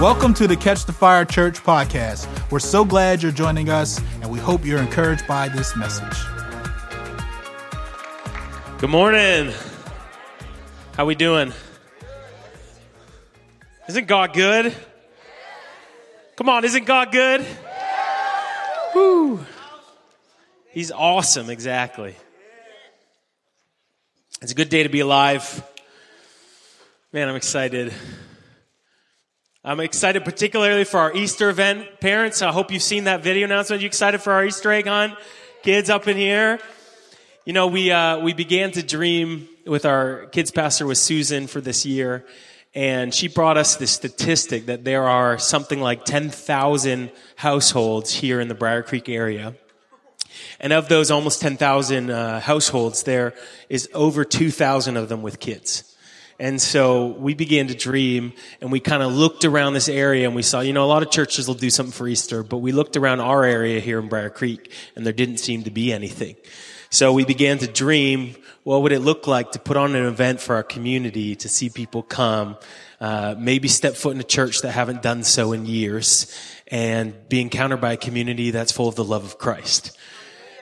Welcome to the Catch the Fire Church podcast. We're so glad you're joining us, and we hope you're encouraged by this message. Good morning. How we doing? Isn't God good? Come on, isn't God good? Woo. He's awesome, exactly. It's a good day to be alive. Man, I'm excited. I'm excited particularly for our Easter event. Parents, I hope you've seen that video announcement. You excited for our Easter egg hunt? Kids up in here? You know, we, uh, we began to dream with our kids pastor with Susan for this year. And she brought us this statistic that there are something like 10,000 households here in the Briar Creek area. And of those almost 10,000 uh, households, there is over 2,000 of them with kids. And so we began to dream and we kind of looked around this area and we saw, you know, a lot of churches will do something for Easter, but we looked around our area here in Briar Creek and there didn't seem to be anything. So we began to dream, what would it look like to put on an event for our community to see people come, uh, maybe step foot in a church that haven't done so in years and be encountered by a community that's full of the love of Christ.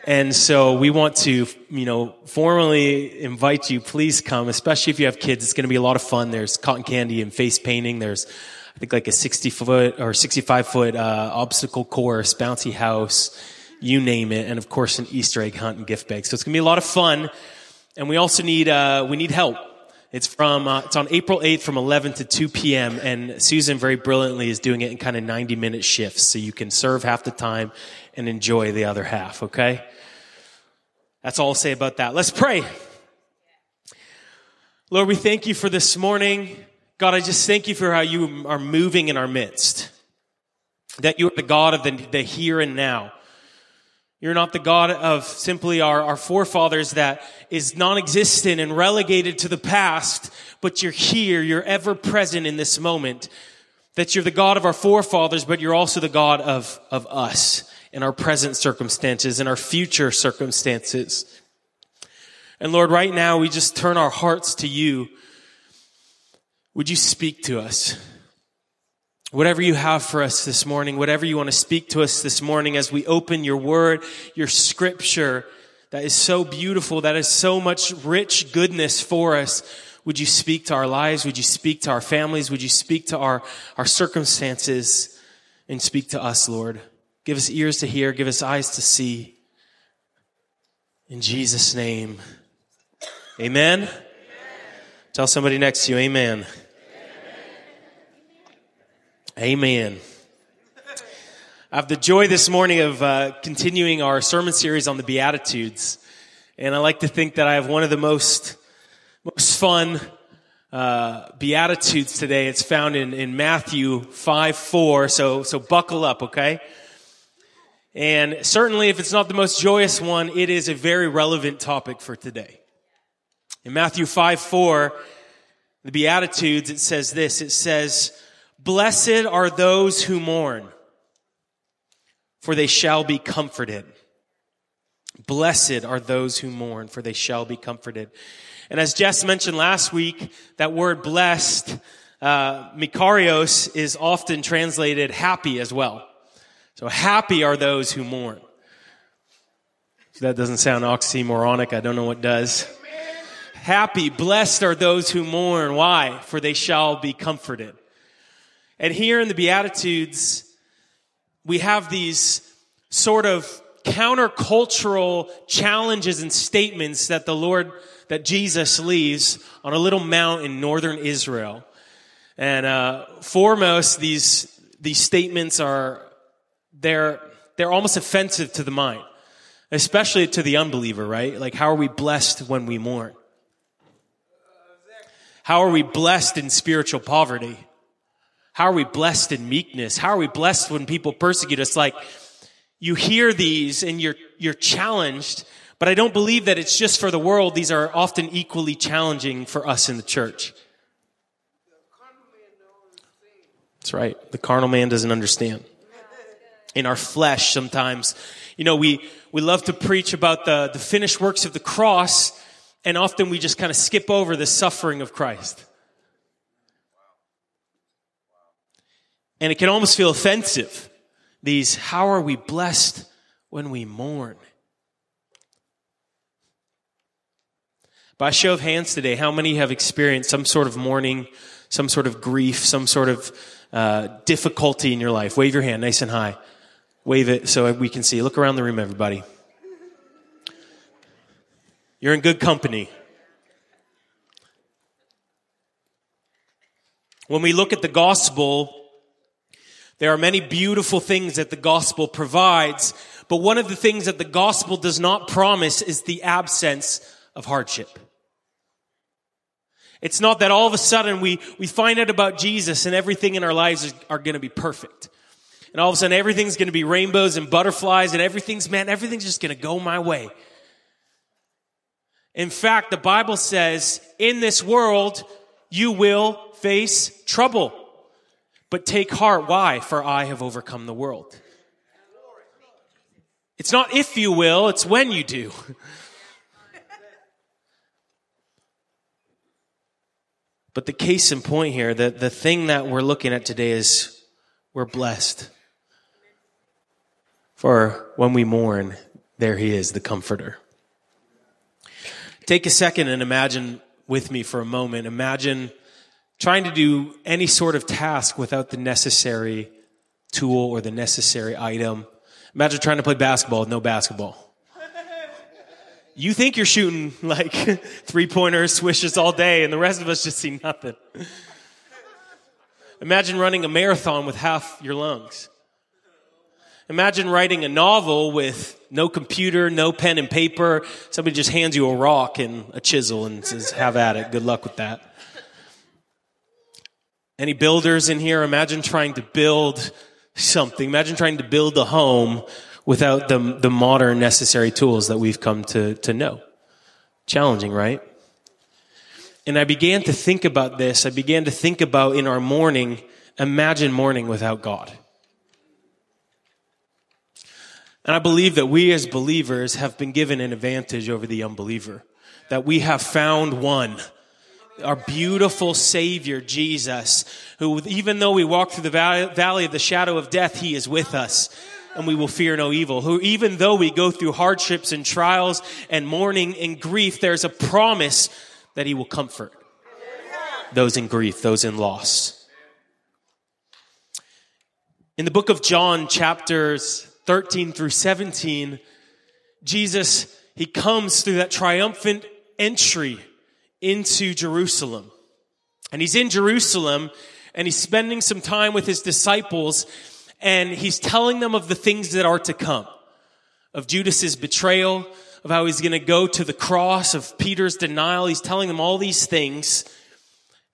And so we want to, you know, formally invite you, please come, especially if you have kids. It's going to be a lot of fun. There's cotton candy and face painting. There's, I think like a 60 foot or 65 foot, uh, obstacle course, bouncy house, you name it. And of course, an Easter egg hunt and gift bag. So it's going to be a lot of fun. And we also need, uh, we need help. It's from, uh, it's on April 8th from 11 to 2 p.m. And Susan very brilliantly is doing it in kind of 90 minute shifts. So you can serve half the time and enjoy the other half. Okay. That's all I'll say about that. Let's pray. Lord, we thank you for this morning. God, I just thank you for how you are moving in our midst. That you are the God of the, the here and now. You're not the God of simply our, our forefathers that is non-existent and relegated to the past, but you're here, you're ever present in this moment. That you're the God of our forefathers, but you're also the God of, of us in our present circumstances, in our future circumstances. And Lord, right now we just turn our hearts to you. Would you speak to us? Whatever you have for us this morning, whatever you want to speak to us this morning as we open your word, your scripture that is so beautiful, that is so much rich goodness for us. Would you speak to our lives? Would you speak to our families? Would you speak to our, our circumstances and speak to us, Lord? Give us ears to hear. Give us eyes to see. In Jesus' name. Amen. amen. Tell somebody next to you, Amen. Amen. I have the joy this morning of uh, continuing our sermon series on the Beatitudes. And I like to think that I have one of the most, most fun uh, Beatitudes today. It's found in, in Matthew 5 4. So, so buckle up, okay? And certainly, if it's not the most joyous one, it is a very relevant topic for today. In Matthew 5 4, the Beatitudes, it says this it says, Blessed are those who mourn, for they shall be comforted. Blessed are those who mourn, for they shall be comforted. And as Jess mentioned last week, that word blessed, uh, Makarios, is often translated happy as well. So happy are those who mourn. That doesn't sound oxymoronic. I don't know what does. Happy, blessed are those who mourn. Why? For they shall be comforted. And here in the Beatitudes, we have these sort of countercultural challenges and statements that the Lord, that Jesus leaves on a little mount in northern Israel. And uh, foremost, these these statements are they're, they're almost offensive to the mind, especially to the unbeliever, right? Like, how are we blessed when we mourn? How are we blessed in spiritual poverty? How are we blessed in meekness? How are we blessed when people persecute us? Like, you hear these and you're, you're challenged, but I don't believe that it's just for the world. These are often equally challenging for us in the church. That's right. The carnal man doesn't understand in our flesh sometimes. You know, we, we love to preach about the, the finished works of the cross, and often we just kind of skip over the suffering of Christ. And it can almost feel offensive. These, how are we blessed when we mourn? By show of hands today, how many have experienced some sort of mourning, some sort of grief, some sort of uh, difficulty in your life? Wave your hand nice and high. Wave it so we can see. Look around the room, everybody. You're in good company. When we look at the gospel, there are many beautiful things that the gospel provides, but one of the things that the gospel does not promise is the absence of hardship. It's not that all of a sudden we, we find out about Jesus and everything in our lives is, are going to be perfect. And all of a sudden everything's going to be rainbows and butterflies and everything's, man, everything's just going to go my way. In fact, the Bible says, in this world, you will face trouble. But take heart. Why? For I have overcome the world. It's not if you will, it's when you do. But the case in point here, the, the thing that we're looking at today is we're blessed. For when we mourn, there he is, the comforter. Take a second and imagine with me for a moment. Imagine trying to do any sort of task without the necessary tool or the necessary item. Imagine trying to play basketball with no basketball you think you're shooting like three pointers, swishes all day, and the rest of us just see nothing. Imagine running a marathon with half your lungs. Imagine writing a novel with no computer, no pen and paper. Somebody just hands you a rock and a chisel and says, have at it. Good luck with that. Any builders in here? Imagine trying to build something. Imagine trying to build a home without the, the modern necessary tools that we've come to, to know. Challenging, right? And I began to think about this. I began to think about in our mourning, imagine mourning without God. And I believe that we as believers have been given an advantage over the unbeliever. That we have found one, our beautiful Savior, Jesus, who even though we walk through the valley of the shadow of death, He is with us and we will fear no evil. Who, even though we go through hardships and trials and mourning and grief, there's a promise that he will comfort those in grief, those in loss. In the book of John, chapters 13 through 17, Jesus, he comes through that triumphant entry into Jerusalem. And he's in Jerusalem and he's spending some time with his disciples and he's telling them of the things that are to come of Judas's betrayal, of how he's going to go to the cross, of Peter's denial. He's telling them all these things.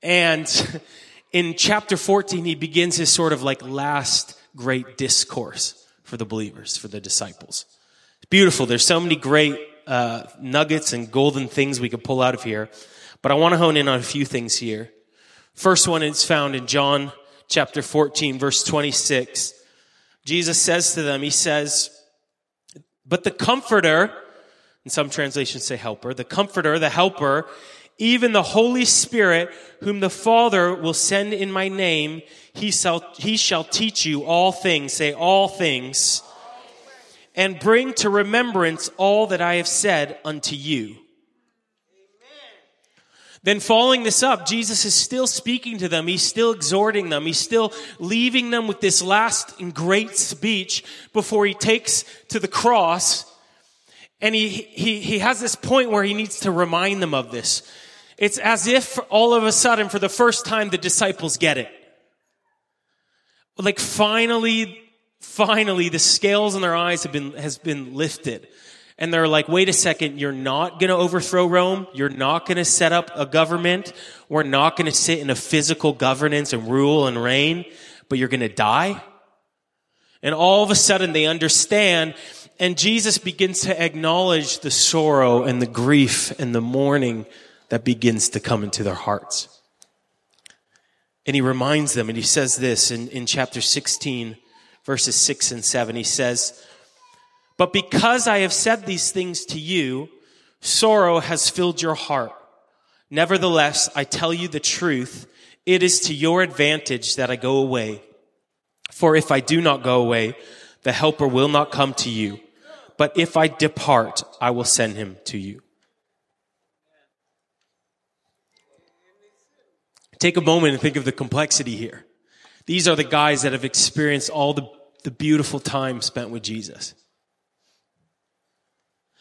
And in chapter 14, he begins his sort of like last great discourse for the believers, for the disciples. It's beautiful. There's so many great uh, nuggets and golden things we could pull out of here. But I want to hone in on a few things here. First one is found in John chapter 14, verse 26. Jesus says to them, He says, But the Comforter, and some translations say helper, the Comforter, the Helper, even the Holy Spirit, whom the Father will send in my name, he shall, he shall teach you all things, say all things, and bring to remembrance all that I have said unto you. Then following this up, Jesus is still speaking to them. He's still exhorting them. He's still leaving them with this last and great speech before he takes to the cross. And he, he, he has this point where he needs to remind them of this. It's as if all of a sudden, for the first time, the disciples get it. Like finally, finally, the scales in their eyes have been, has been lifted and they're like, wait a second, you're not going to overthrow Rome. You're not going to set up a government. We're not going to sit in a physical governance and rule and reign, but you're going to die. And all of a sudden they understand and Jesus begins to acknowledge the sorrow and the grief and the mourning that begins to come into their hearts. And he reminds them and he says this in, in chapter 16 verses 6 and 7. He says, but because I have said these things to you, sorrow has filled your heart. Nevertheless, I tell you the truth. It is to your advantage that I go away. For if I do not go away, the helper will not come to you. But if I depart, I will send him to you. Take a moment and think of the complexity here. These are the guys that have experienced all the, the beautiful time spent with Jesus.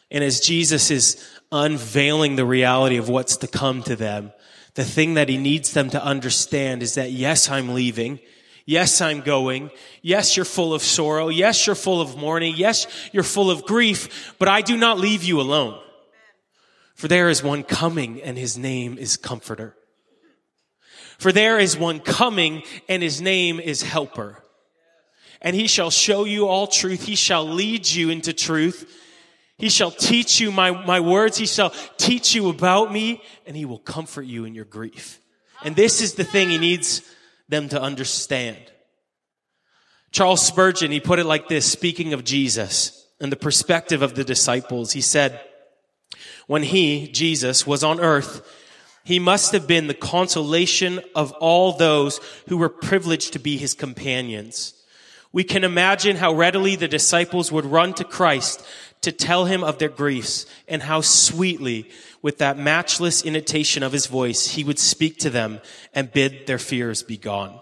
And as Jesus is unveiling the reality of what's to come to them, the thing that he needs them to understand is that yes, I'm leaving. Yes, I'm going. Yes, you're full of sorrow. Yes, you're full of mourning. Yes, you're full of grief, but I do not leave you alone. For there is one coming and his name is comforter. For there is one coming and his name is helper. And he shall show you all truth. He shall lead you into truth. He shall teach you my, my words. He shall teach you about me and he will comfort you in your grief. And this is the thing he needs them to understand. Charles Spurgeon, he put it like this, speaking of Jesus and the perspective of the disciples. He said, when he, Jesus, was on earth, he must have been the consolation of all those who were privileged to be his companions. We can imagine how readily the disciples would run to Christ to tell him of their griefs and how sweetly, with that matchless intonation of his voice, he would speak to them and bid their fears be gone.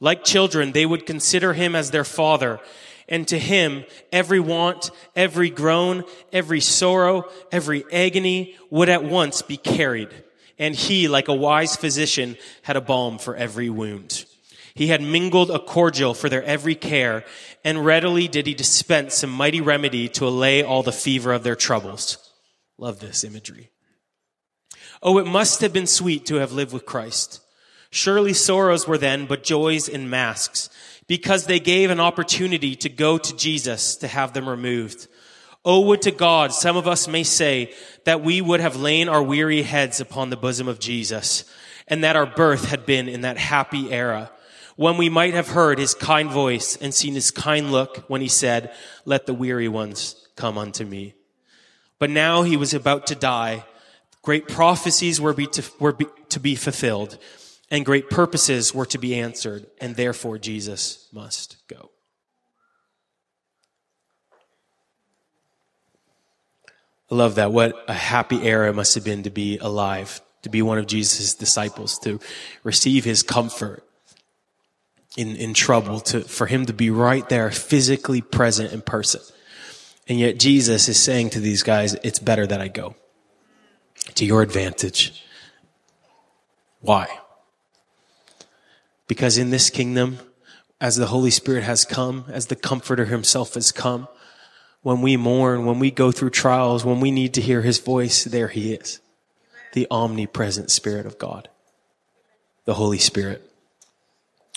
Like children, they would consider him as their father, and to him, every want, every groan, every sorrow, every agony would at once be carried. And he, like a wise physician, had a balm for every wound. He had mingled a cordial for their every care, and readily did he dispense some mighty remedy to allay all the fever of their troubles. Love this imagery. Oh, it must have been sweet to have lived with Christ. Surely sorrows were then but joys in masks, because they gave an opportunity to go to Jesus to have them removed. Oh, would to God, some of us may say that we would have lain our weary heads upon the bosom of Jesus, and that our birth had been in that happy era when we might have heard his kind voice and seen his kind look when he said, let the weary ones come unto me. But now he was about to die. Great prophecies were, be to, were be, to be fulfilled and great purposes were to be answered. And therefore Jesus must go. I love that. What a happy era it must have been to be alive, to be one of Jesus' disciples, to receive his comfort, in, in trouble to, for him to be right there, physically present in person. And yet Jesus is saying to these guys, it's better that I go to your advantage. Why? Because in this kingdom, as the Holy Spirit has come, as the Comforter Himself has come, when we mourn, when we go through trials, when we need to hear His voice, there He is. The omnipresent Spirit of God. The Holy Spirit.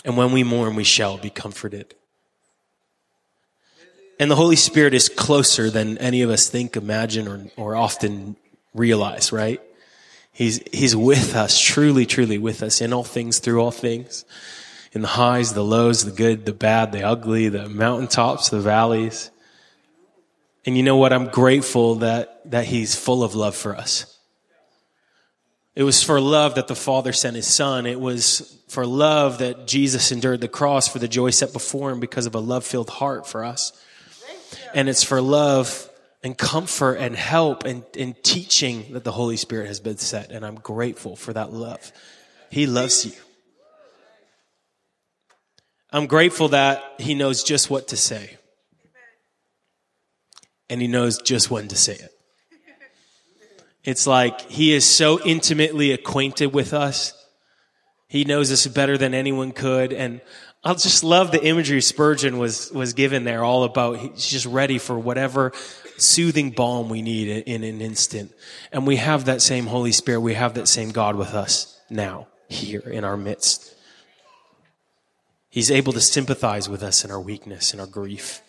And when we mourn, we shall be comforted. And the Holy Spirit is closer than any of us think, imagine, or, or often realize, right? He's, he's with us, truly, truly with us in all things, through all things. In the highs, the lows, the good, the bad, the ugly, the mountaintops, the valleys. And you know what? I'm grateful that, that he's full of love for us. It was for love that the Father sent his Son. It was for love that Jesus endured the cross for the joy set before him because of a love filled heart for us. And it's for love and comfort and help and, and teaching that the Holy Spirit has been set. And I'm grateful for that love. He loves you. I'm grateful that he knows just what to say. And he knows just when to say it. It's like he is so intimately acquainted with us. He knows us better than anyone could. And I just love the imagery Spurgeon was, was given there all about he's just ready for whatever soothing balm we need in an instant. And we have that same Holy Spirit. We have that same God with us now, here in our midst. He's able to sympathize with us in our weakness and our grief.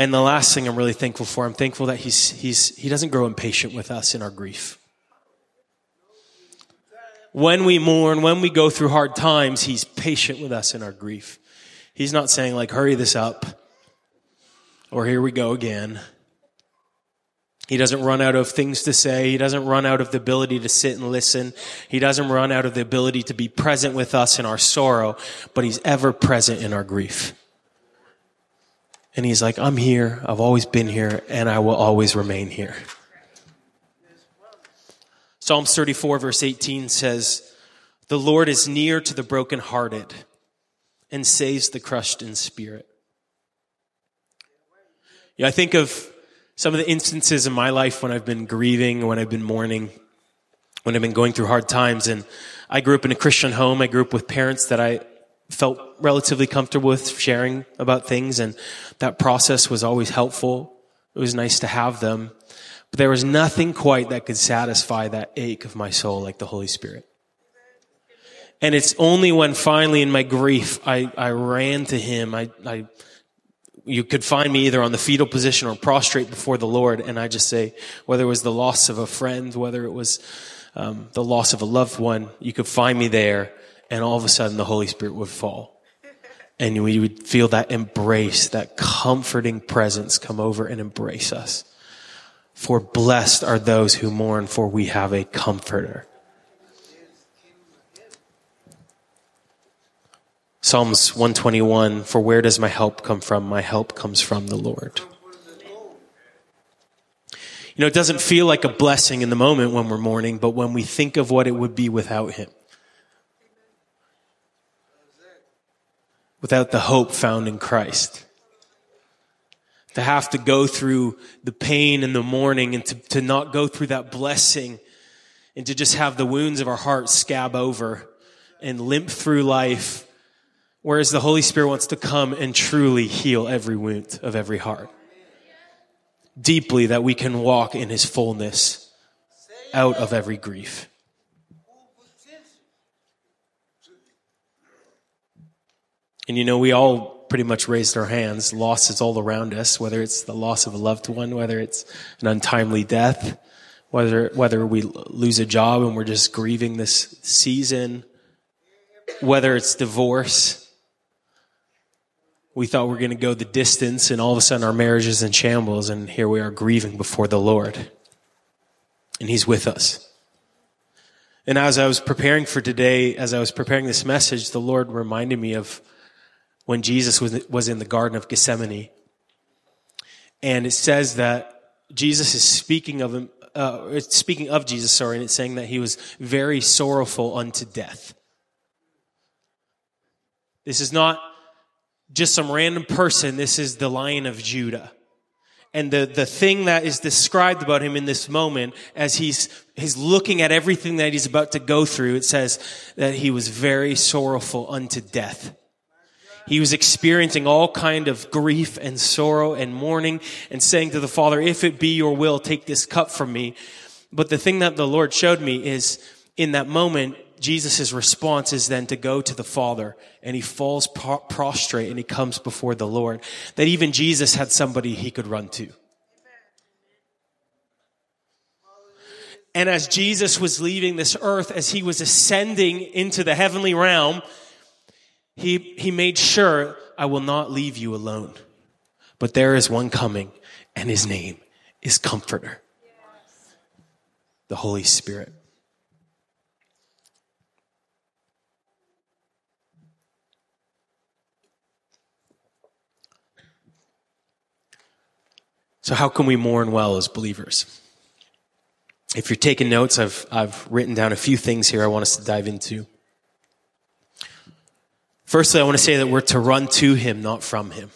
And the last thing I'm really thankful for, I'm thankful that he's, he's, he doesn't grow impatient with us in our grief. When we mourn, when we go through hard times, he's patient with us in our grief. He's not saying like, hurry this up, or here we go again. He doesn't run out of things to say. He doesn't run out of the ability to sit and listen. He doesn't run out of the ability to be present with us in our sorrow, but he's ever present in our grief. And he's like, I'm here. I've always been here and I will always remain here. Psalms 34 verse 18 says, the Lord is near to the brokenhearted and saves the crushed in spirit. Yeah, I think of some of the instances in my life when I've been grieving, when I've been mourning, when I've been going through hard times. And I grew up in a Christian home. I grew up with parents that I felt relatively comfortable with sharing about things. And that process was always helpful. It was nice to have them. But there was nothing quite that could satisfy that ache of my soul like the Holy Spirit. And it's only when finally in my grief, I, I ran to him. I, I you could find me either on the fetal position or prostrate before the Lord. And I just say, whether it was the loss of a friend, whether it was um, the loss of a loved one, you could find me there, and all of a sudden the Holy Spirit would fall. And we would feel that embrace, that comforting presence come over and embrace us. For blessed are those who mourn, for we have a comforter. Psalms 121 For where does my help come from? My help comes from the Lord. You know, it doesn't feel like a blessing in the moment when we're mourning, but when we think of what it would be without Him, without the hope found in Christ, to have to go through the pain and the mourning and to, to not go through that blessing and to just have the wounds of our hearts scab over and limp through life Whereas the Holy Spirit wants to come and truly heal every wound of every heart. Deeply that we can walk in his fullness out of every grief. And you know, we all pretty much raised our hands. Loss is all around us, whether it's the loss of a loved one, whether it's an untimely death, whether, whether we lose a job and we're just grieving this season, whether it's divorce, we thought we were going to go the distance and all of a sudden our marriage is in shambles and here we are grieving before the Lord. And He's with us. And as I was preparing for today, as I was preparing this message, the Lord reminded me of when Jesus was, was in the Garden of Gethsemane. And it says that Jesus is speaking of him, uh, speaking of Jesus, sorry, and it's saying that he was very sorrowful unto death. This is not just some random person. This is the lion of Judah. And the, the thing that is described about him in this moment as he's, he's looking at everything that he's about to go through, it says that he was very sorrowful unto death. He was experiencing all kind of grief and sorrow and mourning and saying to the Father, if it be your will, take this cup from me. But the thing that the Lord showed me is in that moment, Jesus' response is then to go to the Father and he falls prostrate and he comes before the Lord. That even Jesus had somebody he could run to. And as Jesus was leaving this earth, as he was ascending into the heavenly realm, he, he made sure, I will not leave you alone. But there is one coming, and his name is Comforter, the Holy Spirit. So, how can we mourn well as believers? If you're taking notes, I've, I've written down a few things here I want us to dive into. Firstly, I want to say that we're to run to Him, not from Him.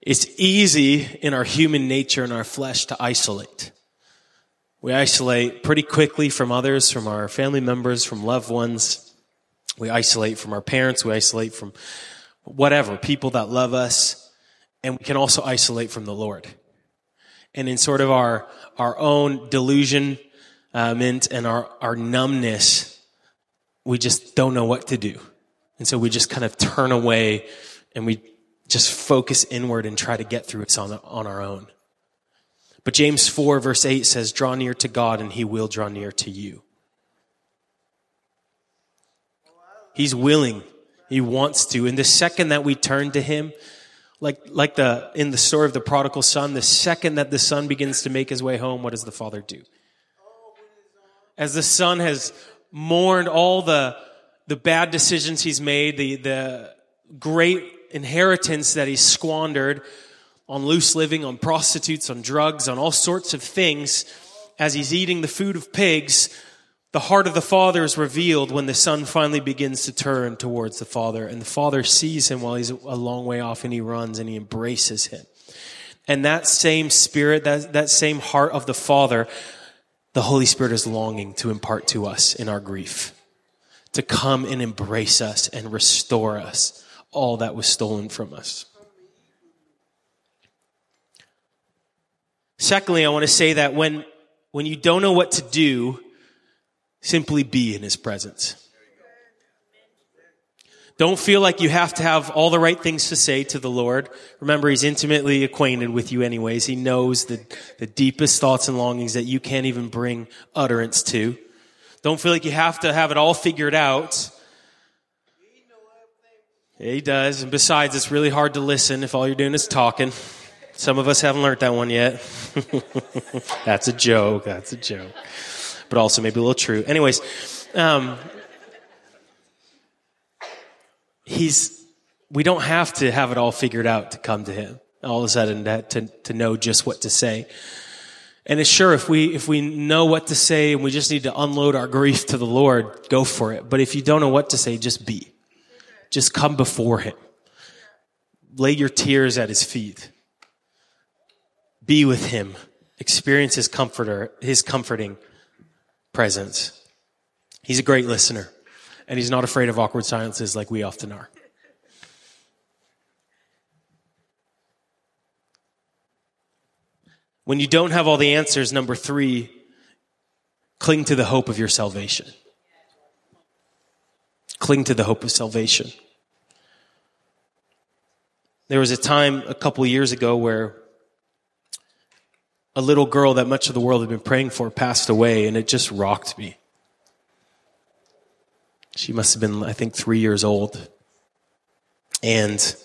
It's easy in our human nature and our flesh to isolate. We isolate pretty quickly from others, from our family members, from loved ones. We isolate from our parents. We isolate from whatever, people that love us and we can also isolate from the Lord. And in sort of our, our own delusion and, and our, our numbness, we just don't know what to do. And so we just kind of turn away and we just focus inward and try to get through it on, on our own. But James 4 verse 8 says, draw near to God and he will draw near to you. He's willing. He wants to. And the second that we turn to him, Like, like the, in the story of the prodigal son, the second that the son begins to make his way home, what does the father do? As the son has mourned all the, the bad decisions he's made, the, the great inheritance that he's squandered on loose living, on prostitutes, on drugs, on all sorts of things, as he's eating the food of pigs, the heart of the father is revealed when the son finally begins to turn towards the father. And the father sees him while he's a long way off and he runs and he embraces him. And that same spirit, that, that same heart of the father, the Holy Spirit is longing to impart to us in our grief, to come and embrace us and restore us all that was stolen from us. Secondly, I want to say that when, when you don't know what to do, simply be in his presence. Don't feel like you have to have all the right things to say to the Lord. Remember, He's intimately acquainted with you anyways. He knows the, the deepest thoughts and longings that you can't even bring utterance to. Don't feel like you have to have it all figured out. He does. And besides, it's really hard to listen if all you're doing is talking. Some of us haven't learned that one yet. That's a joke. That's a joke but also maybe a little true. Anyways, um, he's, we don't have to have it all figured out to come to him all of a sudden to, to, to know just what to say. And it's sure if we, if we know what to say and we just need to unload our grief to the Lord, go for it. But if you don't know what to say, just be. Just come before him. Lay your tears at his feet. Be with him. Experience his comforter, his comforting presence. He's a great listener, and he's not afraid of awkward silences like we often are. When you don't have all the answers, number three, cling to the hope of your salvation. Cling to the hope of salvation. There was a time a couple years ago where a little girl that much of the world had been praying for passed away, and it just rocked me. She must have been, I think, three years old. And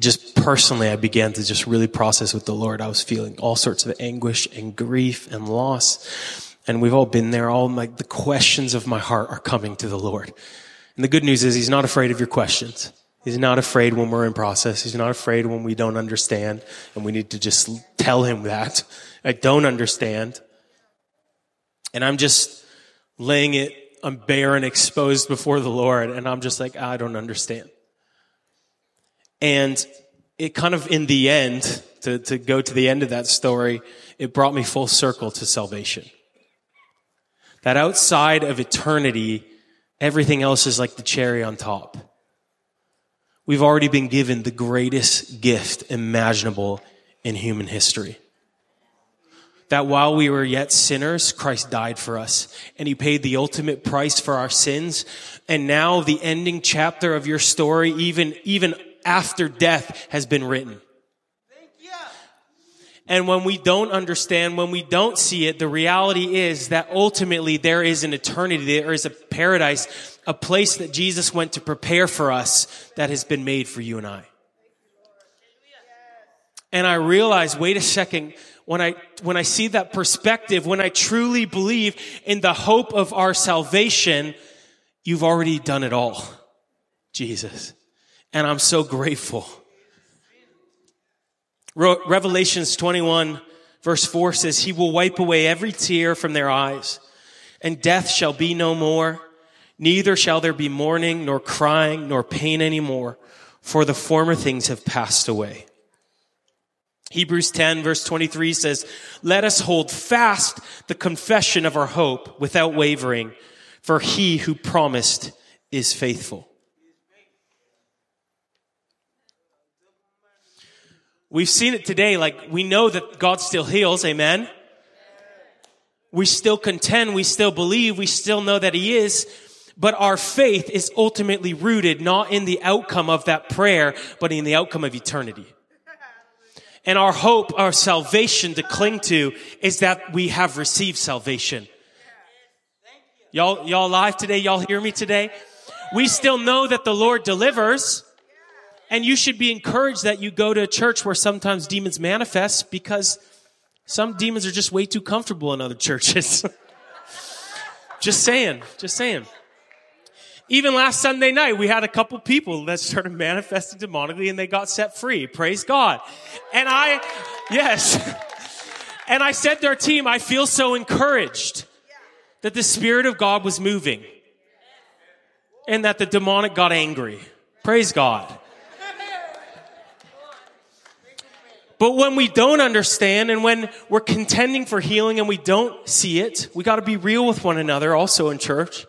just personally, I began to just really process with the Lord. I was feeling all sorts of anguish and grief and loss. And we've all been there. All my, the questions of my heart are coming to the Lord. And the good news is He's not afraid of your questions. He's not afraid when we're in process. He's not afraid when we don't understand. And we need to just tell him that. I don't understand. And I'm just laying it, I'm bare and exposed before the Lord. And I'm just like, ah, I don't understand. And it kind of, in the end, to, to go to the end of that story, it brought me full circle to salvation. That outside of eternity, everything else is like the cherry on top. We've already been given the greatest gift imaginable in human history. That while we were yet sinners, Christ died for us and he paid the ultimate price for our sins. And now the ending chapter of your story, even, even after death has been written. And when we don't understand, when we don't see it, the reality is that ultimately there is an eternity, there is a paradise, a place that Jesus went to prepare for us that has been made for you and I. And I realize, wait a second, when I, when I see that perspective, when I truly believe in the hope of our salvation, you've already done it all, Jesus. And I'm so grateful. Revelations 21 verse 4 says, He will wipe away every tear from their eyes, and death shall be no more. Neither shall there be mourning, nor crying, nor pain anymore, for the former things have passed away. Hebrews 10 verse 23 says, Let us hold fast the confession of our hope without wavering, for he who promised is faithful. We've seen it today, like we know that God still heals, amen? We still contend, we still believe, we still know that He is, but our faith is ultimately rooted not in the outcome of that prayer, but in the outcome of eternity. And our hope, our salvation to cling to is that we have received salvation. Y'all, y'all alive today? Y'all hear me today? We still know that the Lord delivers. And you should be encouraged that you go to a church where sometimes demons manifest because some demons are just way too comfortable in other churches. just saying, just saying. Even last Sunday night, we had a couple people that started manifesting demonically and they got set free. Praise God. And I, yes. And I said to our team, I feel so encouraged that the Spirit of God was moving and that the demonic got angry. Praise God. But when we don't understand and when we're contending for healing and we don't see it, we got to be real with one another also in church.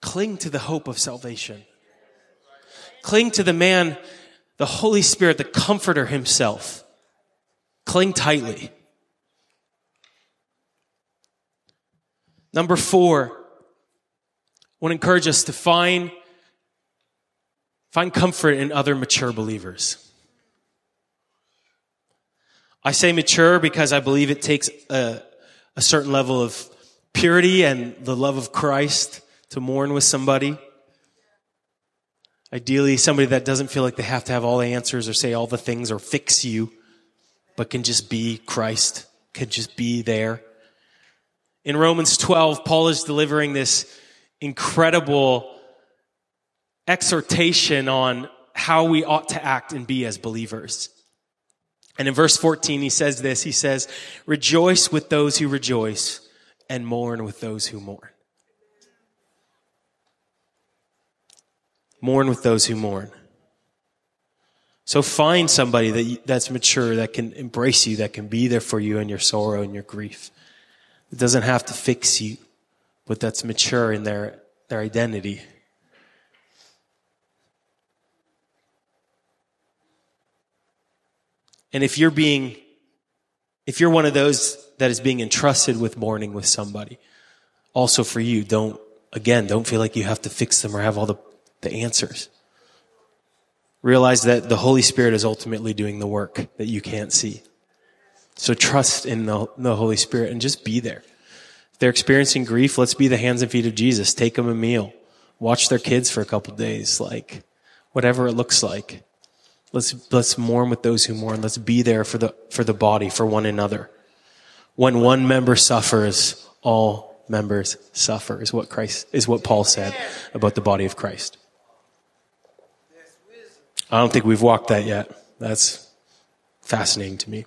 Cling to the hope of salvation. Cling to the man, the Holy Spirit, the comforter himself. Cling tightly. Number four, I want to encourage us to find, find comfort in other mature believers. I say mature because I believe it takes a, a certain level of purity and the love of Christ to mourn with somebody. Ideally, somebody that doesn't feel like they have to have all the answers or say all the things or fix you, but can just be Christ, can just be there. In Romans 12, Paul is delivering this incredible exhortation on how we ought to act and be as believers. And in verse 14, he says this He says, Rejoice with those who rejoice and mourn with those who mourn. Mourn with those who mourn. So find somebody that, that's mature, that can embrace you, that can be there for you in your sorrow and your grief. It doesn't have to fix you, but that's mature in their, their identity. And if you're being, if you're one of those that is being entrusted with mourning with somebody, also for you, don't, again, don't feel like you have to fix them or have all the, the answers. Realize that the Holy Spirit is ultimately doing the work that you can't see. So trust in the, the Holy Spirit and just be there. If they're experiencing grief, let's be the hands and feet of Jesus. Take them a meal. Watch their kids for a couple days. Like, whatever it looks like. Let's, let's mourn with those who mourn. Let's be there for the, for the body, for one another. When one member suffers, all members suffer is what Christ, is what Paul said about the body of Christ. I don't think we've walked that yet. That's fascinating to me.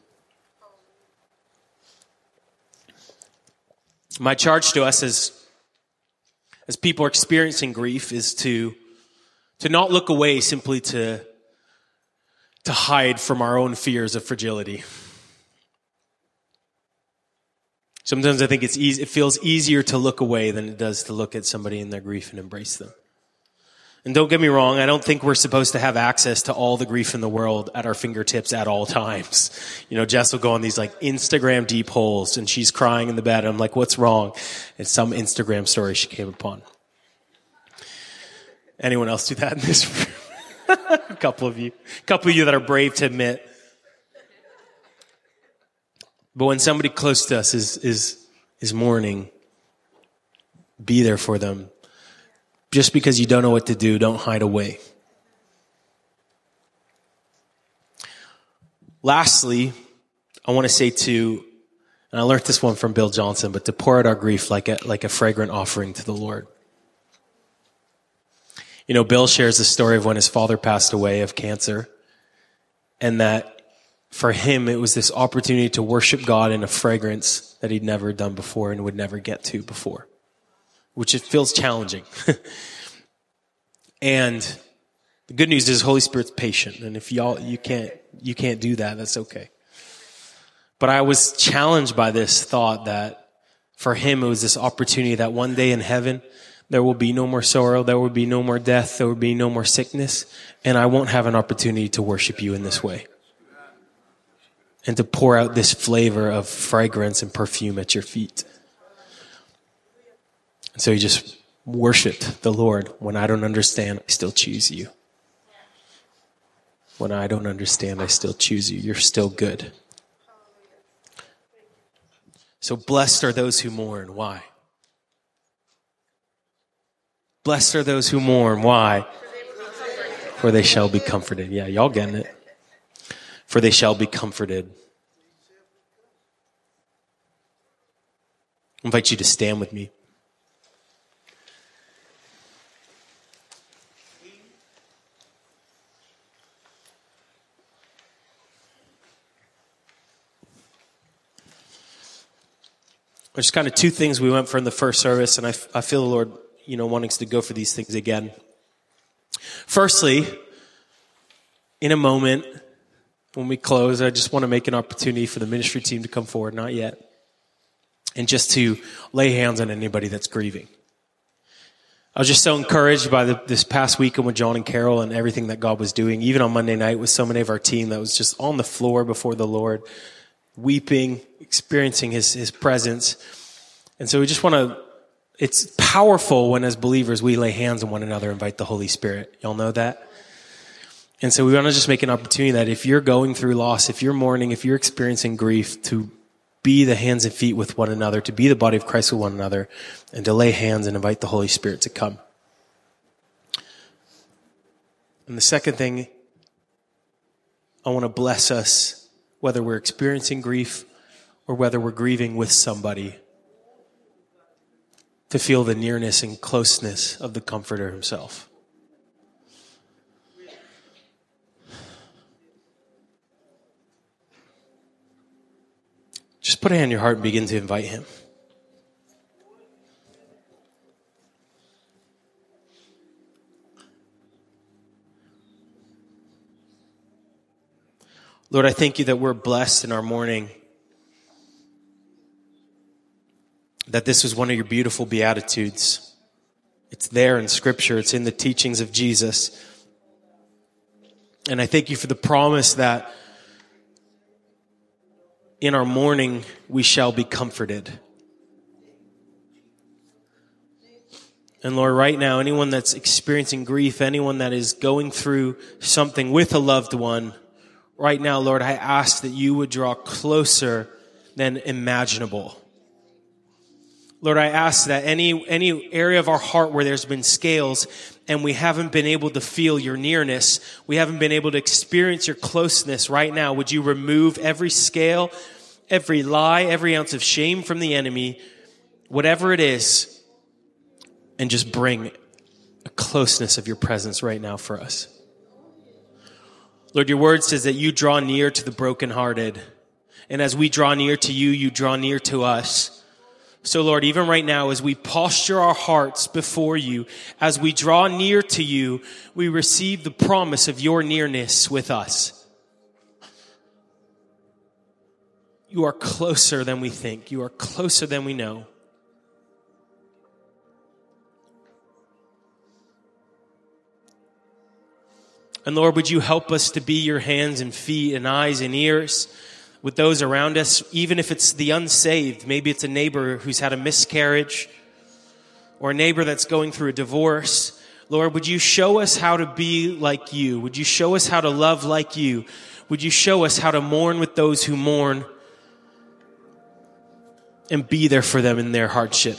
My charge to us as, as people experiencing grief is to, to not look away simply to to hide from our own fears of fragility. Sometimes I think it's easy, it feels easier to look away than it does to look at somebody in their grief and embrace them. And don't get me wrong, I don't think we're supposed to have access to all the grief in the world at our fingertips at all times. You know, Jess will go on these like Instagram deep holes and she's crying in the bed. I'm like, what's wrong? It's some Instagram story she came upon. Anyone else do that in this room? a couple of you, a couple of you that are brave to admit. But when somebody close to us is, is, is mourning, be there for them. Just because you don't know what to do, don't hide away. Lastly, I want to say to, and I learned this one from Bill Johnson, but to pour out our grief like a, like a fragrant offering to the Lord. You know, Bill shares the story of when his father passed away of cancer and that for him, it was this opportunity to worship God in a fragrance that he'd never done before and would never get to before, which it feels challenging. and the good news is Holy Spirit's patient. And if y'all, you can't, you can't do that, that's okay. But I was challenged by this thought that for him, it was this opportunity that one day in heaven, there will be no more sorrow. There will be no more death. There will be no more sickness. And I won't have an opportunity to worship you in this way. And to pour out this flavor of fragrance and perfume at your feet. And so you just worshiped the Lord. When I don't understand, I still choose you. When I don't understand, I still choose you. You're still good. So blessed are those who mourn. Why? Blessed are those who mourn. Why? For they shall be comforted. Yeah, y'all getting it. For they shall be comforted. I invite you to stand with me. There's kind of two things we went for in the first service, and I, I feel the Lord, you know, wanting us to go for these things again. Firstly, in a moment, when we close, I just want to make an opportunity for the ministry team to come forward, not yet, and just to lay hands on anybody that's grieving. I was just so encouraged by the, this past weekend with John and Carol and everything that God was doing, even on Monday night with so many of our team that was just on the floor before the Lord, weeping, experiencing his, his presence. And so we just want to, it's powerful when as believers we lay hands on one another, invite the Holy Spirit. Y'all know that? And so we want to just make an opportunity that if you're going through loss, if you're mourning, if you're experiencing grief, to be the hands and feet with one another, to be the body of Christ with one another, and to lay hands and invite the Holy Spirit to come. And the second thing, I want to bless us, whether we're experiencing grief or whether we're grieving with somebody, to feel the nearness and closeness of the Comforter Himself. Just put a hand on your heart and begin to invite Him. Lord, I thank you that we're blessed in our mourning. That this was one of your beautiful beatitudes. It's there in scripture. It's in the teachings of Jesus. And I thank you for the promise that in our mourning we shall be comforted. And Lord, right now, anyone that's experiencing grief, anyone that is going through something with a loved one, right now, Lord, I ask that you would draw closer than imaginable. Lord, I ask that any, any area of our heart where there's been scales and we haven't been able to feel your nearness, we haven't been able to experience your closeness right now, would you remove every scale, every lie, every ounce of shame from the enemy, whatever it is, and just bring a closeness of your presence right now for us. Lord, your word says that you draw near to the brokenhearted. And as we draw near to you, you draw near to us. So Lord, even right now, as we posture our hearts before you, as we draw near to you, we receive the promise of your nearness with us. You are closer than we think. You are closer than we know. And Lord, would you help us to be your hands and feet and eyes and ears with those around us, even if it's the unsaved. Maybe it's a neighbor who's had a miscarriage or a neighbor that's going through a divorce. Lord, would you show us how to be like you? Would you show us how to love like you? Would you show us how to mourn with those who mourn and be there for them in their hardship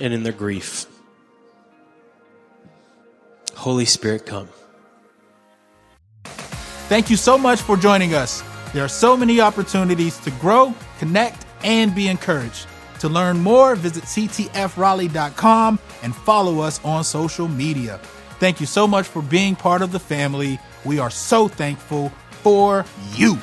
and in their grief? Holy Spirit, come. Thank you so much for joining us. There are so many opportunities to grow, connect, and be encouraged. To learn more, visit ctfraleigh.com and follow us on social media. Thank you so much for being part of the family. We are so thankful for you.